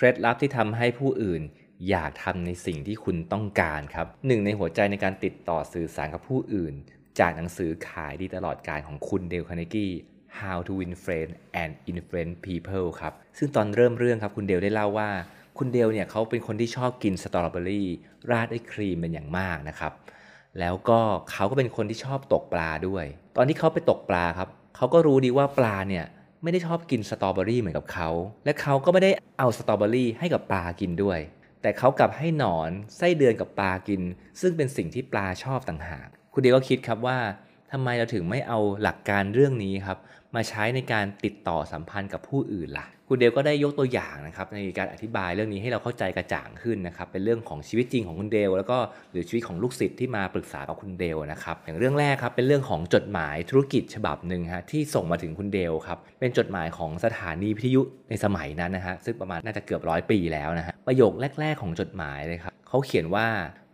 เคล็ดลับที่ทำให้ผู้อื่นอยากทำในสิ่งที่คุณต้องการครับหนึ่งในหัวใจในการติดต่อสื่อสารกับผู้อื่น จากหนังสือขายดีตลอดการของคุณเดลคาร์เนกี้ How to Win Friends and Influence People ครับ ซึ่งตอนเริ่มเรื่องครับคุณเดลได้เล่าว่า คุณเดลเนี่ยเขาเป็นคนที่ชอบกินสตรอเบอรี่ราดด้วยครีมเป็นอย่างมากนะครับ แล้วก็เขาก็เป็นคนที่ชอบตกปลาด้วย ตอนที่เขาไปตกปลาครับเขาก็รู้ดีว่าปลาเนี่ย ไม่ได้ชอบกินสตรอเบอรี่เหมือนกับเขา และเขาก็ไม่ได้เอาสตรอเบอรี่ให้กับปลากินด้วย แต่เขากลับให้หนอนไส้เดือนกับปลากิน ซึ่งเป็นสิ่งที่ปลาชอบต่างหาก คุณเดียก็คิดครับว่า ทำไมเราถึงไม่เอาหลักการเรื่องนี้ครับมาใช้ในการติดต่อสัมพันธ์กับผู้อื่นล่ะ คุณเดลก็ได้ยกตัวอย่างนะครับในการอธิบายเรื่องนี้ให้เราเข้าใจกระจ่างขึ้นนะครับเป็นเรื่องของชีวิตจริงของคุณเดลแล้วก็หรือชีวิตของลูกศิษย์ที่มาปรึกษากับคุณเดลนะครับอย่างเรื่องแรกครับเป็นเรื่องของจดหมายธุรกิจฉบับหนึ่งฮะที่ส่งมาถึงคุณเดลครับเป็นจดหมายของสถานีวิทยุในสมัยนั้นนะฮะซึ่งประมาณน่าจะเกือบร้อยปีแล้วนะฮะประโยคแรก ๆ ของจดหมายเลยครับเขาเขียนว่า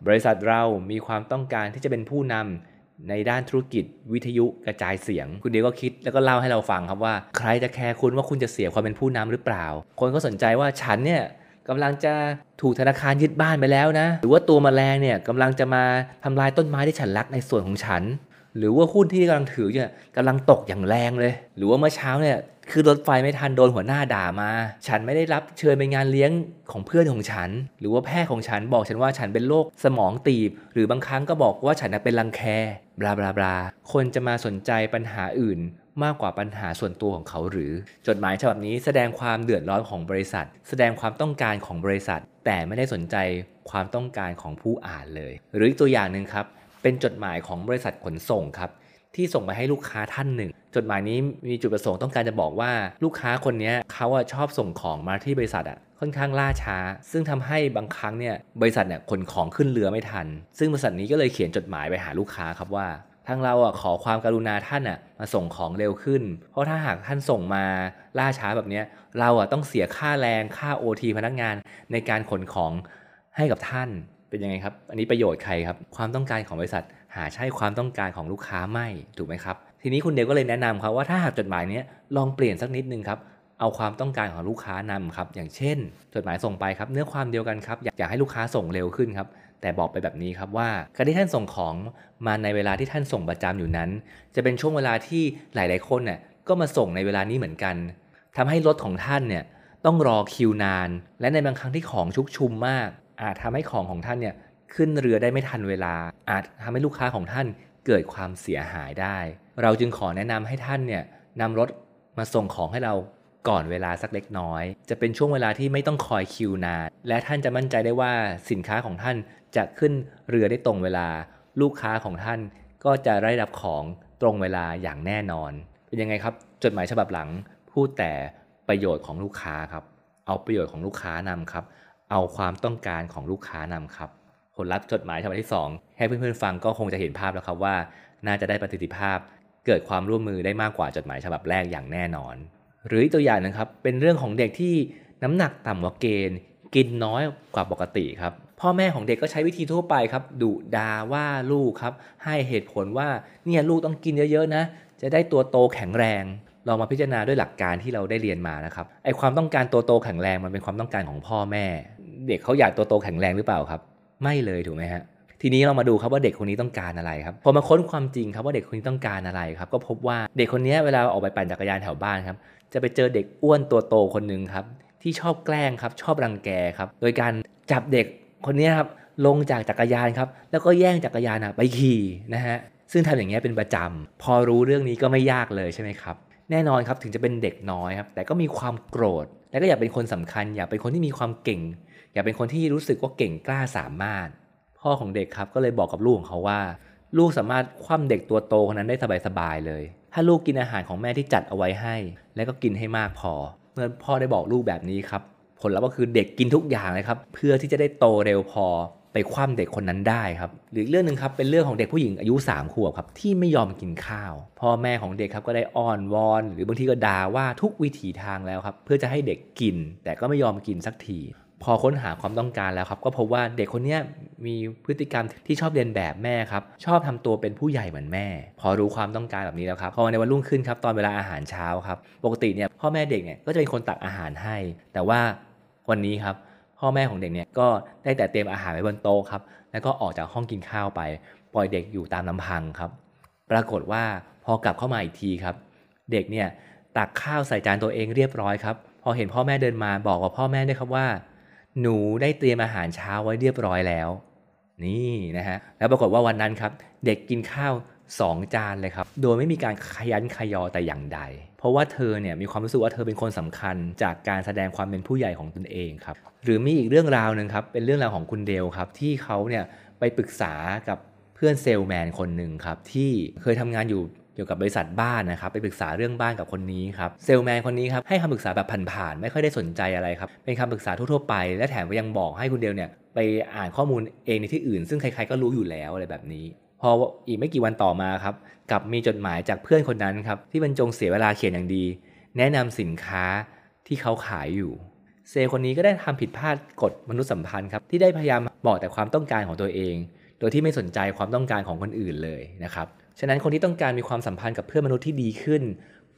บริษัทเรามีความต้องการที่จะเป็นผู้นำ ในด้านธุรกิจวิทยุกระจายเสียง คุณเดียก็คิดแล้วก็เล่าให้เราฟังครับว่า ใครจะแคร์คุณว่าคุณจะเสียความเป็นผู้นำหรือเปล่า คนก็สนใจว่าฉันเนี่ยกำลังจะถูกธนาคารยึดบ้านไปแล้วนะ หรือว่าตัวมแมลงเนี่ยกำลังจะมาทำลายต้นไม้ที่ฉันรักในส่วนของฉัน หรือว่าหุ้นที่กำลังถือเนี่ยกำลังตกอย่างแรงเลย หรือว่าเมื่อเช้าเนี่ยคือรถไฟไม่ทันโดนหัวหน้าด่ามา ฉันไม่ได้รับเชิญไปงานเลี้ยงของเพื่อนของฉัน หรือว่าแพทย์ของฉันบอกฉันว่าฉันเป็นโรคสมองตีบ หรือบางครั้งก็บอกว่าฉันเป็นรังแคบลาบลาบลาคนจะมาสนใจปัญหาอื่นมากกว่าปัญหาส่วนตัวของเขาหรือ จดหมายฉบับนี้แสดงความเดือดร้อนของบริษัท แสดงความต้องการของบริษัท แต่ไม่ได้สนใจความต้องการของผู้อ่านเลย หรืออีกตัวอย่างหนึ่งครับ เป็นจดหมายของบริษัทขนส่งครับที่ส่งไปให้ลูกค้าท่านหนึ่ง จดหมายนี้มีจุดประสงค์ต้องการจะบอกว่าลูกค้าคนนี้เขาชอบส่งของมาที่บริษัทอะค่อนข้างล่าช้า ซึ่งทำให้บางครั้งเนี่ยบริษัทเนี่ยขนของขึ้นเรือไม่ทัน ซึ่งบริษัทนี้ก็เลยเขียนจดหมายไปหาลูกค้าครับว่าทางเราอะขอความกรุณาท่านอะมาส่งของเร็วขึ้น เพราะถ้าหากท่านส่งมาล่าช้าแบบนี้เราอะต้องเสียค่าแรงค่า OT พนักงานในการขนของให้กับท่าน เป็นยังไงครับ อันนี้ประโยชน์ใครครับ ความต้องการของบริษัท หาใช่ความต้องการของลูกค้าไม่ถูกไหมครับ ทีนี้คุณเดวก็เลยแนะนำครับว่าถ้าหากจดหมายนี้ลองเปลี่ยนสักนิดนึงครับเอาความต้องการของลูกค้านำครับ อย่างเช่น จดหมายส่งไปครับ เนื้อความเดียวกันครับอยากให้ลูกค้าส่งเร็วขึ้นครับ แต่บอกไปแบบนี้ครับว่าการที่ท่านส่งของมาในเวลาที่ท่านส่งประจำอยู่นั้น จะเป็นช่วงเวลาที่หลาย ๆ คนเนี่ยก็มาส่งในเวลานี้เหมือนกันทำให้รถของท่านเนี่ยต้องรอคิวนาน และในบางครั้งที่ของชุกชุมมาก อาจทำให้ของของท่านเนี่ยขึ้นเรือได้ไม่ทันเวลา อาจทำให้ลูกค้าของท่านเกิดความเสียหายได้ เราจึงขอแนะนำให้ท่านเนี่ยนำรถมาส่งของให้เราก่อนเวลาสักเล็กน้อย จะเป็นช่วงเวลาที่ไม่ต้องคอยคิวนานและท่านจะมั่นใจได้ว่าสินค้าของท่านจะขึ้นเรือได้ตรงเวลา ลูกค้าของท่านก็จะได้รับของตรงเวลาอย่างแน่นอน เป็นยังไงครับ จดหมายฉบับหลังพูดแต่ประโยชน์ของลูกค้าครับ เอาประโยชน์ของลูกค้านำครับ เอาความต้องการของลูกค้านำครับ ผลลัพธ์จดหมายฉบับที่ 2 ให้เพื่อนๆฟังก็คงจะเห็นภาพแล้วครับว่า น่าจะได้ประสิทธิภาพ เกิดความร่วมมือได้มากกว่าจดหมายฉบับแรกอย่างแน่นอน หรือตัวอย่างนะครับเป็นเรื่องของเด็กที่น้ำหนักต่ำกว่าเกณฑ์ กินน้อยกว่าปกติครับพ่อแม่ของเด็กก็ใช้วิธีทั่วไปครับดุดาว่าลูกครับ ให้เหตุผลว่าเนี่ยลูกต้องกินเยอะๆนะ จะได้ตัวโตแข็งแรงลองมาพิจารณาด้วยหลักการที่เราได้เรียนมานะครับไอความต้องการตัวโตแข็งแรงมันเป็นความต้องการของพ่อแม่ เด็กเขาอยากตัวโตแข็งแรงหรือเปล่าครับ ไม่เลยถูกไหมฮะทีนี้เรามาดูครับว่าเด็กคนนี้ต้องการอะไรครับพอมาค้นความจริงครับว่าเด็กคนนี้ต้องการอะไรครับ ก็พบว่าเด็กคนนี้เวลาออกไปปั่นจักรยานแถวบ้านครับ จะไปเจอเด็กอ้วนตัวโตคนหนึ่งครับที่ชอบแกล้งครับชอบรังแกครับ โดยการจับเด็กคนนี้ครับลงจากจักรยานครับ แล้วก็แย่งจักรยานไปขี่นะฮะซึ่งทำอย่างนี้เป็นประจำพอรู้เรื่องนี้ก็ไม่ยากเลยใช่ไหมครับแน่นอนครับถึงจะเป็นเด็กน้อยครับแต่ก็มีความโกรธ และก็อยากเป็นคนสำคัญ อยากเป็นคนที่มีความเก่ง อยากเป็นคนที่รู้สึกว่าเก่งกล้าสามารถ พ่อของเด็กครับก็เลยบอกกับลูกของเขาว่า ลูกสามารถคว่ำเด็กตัวโตคนนั้นได้สบายๆเลย ถ้าลูกกินอาหารของแม่ที่จัดเอาไว้ให้ และก็กินให้มากพอ เมื่อพ่อได้บอกลูกแบบนี้ครับผลลัพธ์ก็คือเด็กกินทุกอย่างเลยครับเพื่อที่จะได้โตเร็วพอไปคว่ำเด็กคนนั้นได้ครับหรือเรื่องหนึ่งครับเป็นเรื่องของเด็กผู้หญิงอายุ3ขวบครับที่ไม่ยอมกินข้าว พ่อแม่ของเด็กครับก็ได้อ้อนวอน หรือบางทีก็ด่าว่าทุกวิถีทางแล้วครับเพื่อจะให้เด็กกิน แต่ก็ไม่ยอมกินสักที พอค้นหาความต้องการแล้วครับ ก็พบว่าเด็กคนนี้มีพฤติกรรมที่ชอบเรียนแบบแม่ครับ ชอบทำตัวเป็นผู้ใหญ่เหมือนแม่ พอรู้ความต้องการแบบนี้แล้วครับพอในวันรุ่งขึ้นครับตอนเวลาอาหารเช้าครับ ปกติเนี่ยพ่อแม่เด็กเนี่ยก็จะเป็นคนตักอาหารให้ แต่ว่าวันนี้ครับพ่อแม่ของเด็กเนี่ยก็ได้แต่เตรียมอาหารไว้บนโต๊ะครับแล้วก็ออกจากห้องกินข้าวไป ปล่อยเด็กอยู่ตามลำพังครับ ปรากฏว่าพอกลับเข้ามาอีกทีครับ เด็กเนี่ยตักข้าวใส่จานตัวเองเรียบร้อยครับพอเห็นพ่อแม่เดินมาบอกกับพ่อแม่ด้วยครับว่า หนูได้เตรียมอาหารเช้าไว้เรียบร้อยแล้ว นี่นะฮะแล้วปรากฏว่าวันนั้นครับ เด็กกินข้าว2จานเลยครับ โดยไม่มีการขยันขยอแต่อย่างใด เพราะว่าเธอเนี่ยมีความรู้สึกว่าเธอเป็นคนสำคัญจากการแสดงความเป็นผู้ใหญ่ของตนเองครับ หรือมีอีกเรื่องราวหนึ่งครับ เป็นเรื่องราวของคุณเดลครับ ที่เขาเนี่ยไปปรึกษากับเพื่อนเซลแมนคนหนึ่งครับ ที่เคยทำงานอยู่ เกี่ยวกับบริษัทบ้านนะครับไปปรึกษาเรื่องบ้านกับคนนี้ครับเซลแมนคนนี้ครับให้คำปรึกษาแบบผ่านๆไม่ค่อยได้สนใจอะไรครับเป็นคำปรึกษาทั่วๆไป และแถมยังบอกให้คุณเดลเนี่ยไปอ่านข้อมูลเองในที่อื่น ซึ่งใครๆก็รู้อยู่แล้วอะไรแบบนี้ พออีกไม่กี่วันต่อมาครับกลับมีจดหมายจากเพื่อนคนนั้นครับที่บรรจงเสียเวลาเขียนอย่างดี แนะนำสินค้าที่เขาขายอยู่ เซลคนนี้ก็ได้ทำผิดพลาดกฎมนุษยสัมพันธ์ครับที่ได้พยายามบอกแต่ความต้องการของตัวเอง โดยที่ไม่สนใจความต้องการของคนอื่นเลยนะครับ ฉะนั้นคนที่ต้องการมีความสัมพันธ์กับเพื่อนมนุษย์ที่ดีขึ้น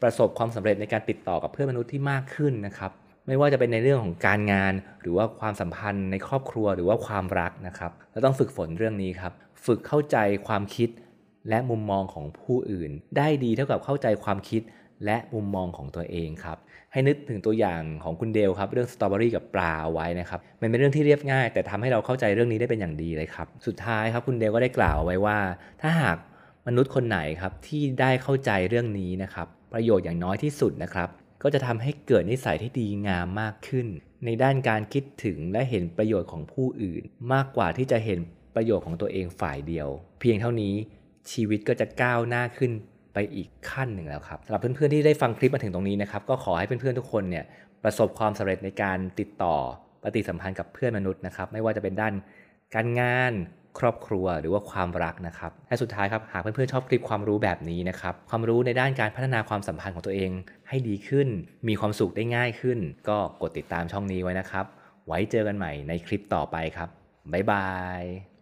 ประสบความสำเร็จในการติดต่อกับเพื่อนมนุษย์ที่มากขึ้นนะครับ ไม่ว่าจะเป็นในเรื่องของการงาน หรือว่าความสัมพันธ์ในครอบครัวหรือว่าความรักนะครับเราต้องฝึกฝนเรื่องนี้ครับ ฝึกเข้าใจความคิด และมุมมองของผู้อื่น ได้ดีเท่ากับเข้าใจความคิดและมุมมองของตัวเองครับ ให้นึกถึงตัวอย่างของคุณเดลครับ เรื่องสตรอเบอรี่กับปลาเอาไว้นะครับ มันเป็นเรื่องที่เรียบง่าย แต่ทำให้เราเข้าใจเรื่องนี้ได้เป็นอย่างดีเลยครับ สุดท้ายครับคุณเดลก็ได้กล่าวไว้ว่า ถ้าหาก มนุษย์คนไหนครับที่ได้เข้าใจเรื่องนี้นะครับ ประโยชน์อย่างน้อยที่สุดนะครับ ก็จะทำให้เกิดนิสัยที่ดีงามมากขึ้น ในด้านการคิดถึงและเห็นประโยชน์ของผู้อื่น มากกว่าที่จะเห็นประโยชน์ของตัวเองฝ่ายเดียว เพียงเท่านี้ชีวิตก็จะก้าวหน้าขึ้นไปอีกขั้นหนึ่งแล้วครับสำหรับเพื่อนๆที่ได้ฟังคลิปมาถึงตรงนี้นะครับก็ขอให้เพื่อนๆทุกคนเนี่ยประสบความสำเร็จในการติดต่อปฏิสัมพันธ์กับเพื่อนมนุษย์นะครับ ไม่ว่าจะเป็นด้านการงาน ครอบครัวหรือว่าความรักนะครับและสุดท้ายครับหากเพื่อนๆชอบคลิปความรู้แบบนี้นะครับความรู้ในด้านการพัฒนาความสัมพันธ์ของตัวเอง ให้ดีขึ้น มีความสุขได้ง่ายขึ้น ก็กดติดตามช่องนี้ไว้นะครับ ไว้เจอกันใหม่ในคลิปต่อไปครับบ๊ายบาย